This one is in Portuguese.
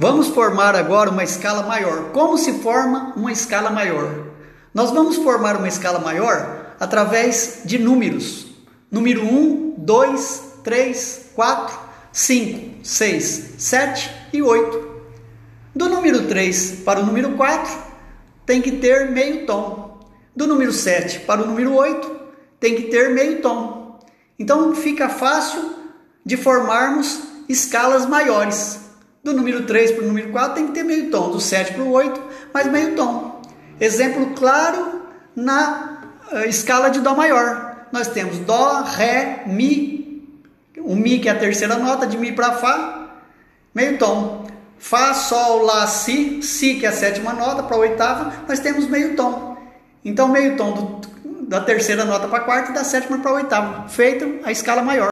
Vamos formar agora uma escala maior. Como se forma uma escala maior? Nós vamos formar uma escala maior através de números. Número 1, 2, 3, 4, 5, 6, 7 e 8. Do número 3 para o número 4 tem que ter meio tom. Do número 7 para o número 8 tem que ter meio tom. Então fica fácil de formarmos escalas maiores. Do número 3 para o número 4 tem que ter meio tom, do 7 para o 8, mais meio tom. Exemplo claro na uh, escala de Dó maior. Nós temos Dó, Ré, Mi, o Mi que é a terceira nota, de Mi para Fá, meio tom. Fá, Sol, Lá, Si, Si que é a sétima nota, para a oitava, nós temos meio tom. Então, meio tom do, da terceira nota para a quarta e da sétima para a oitava, feita a escala maior.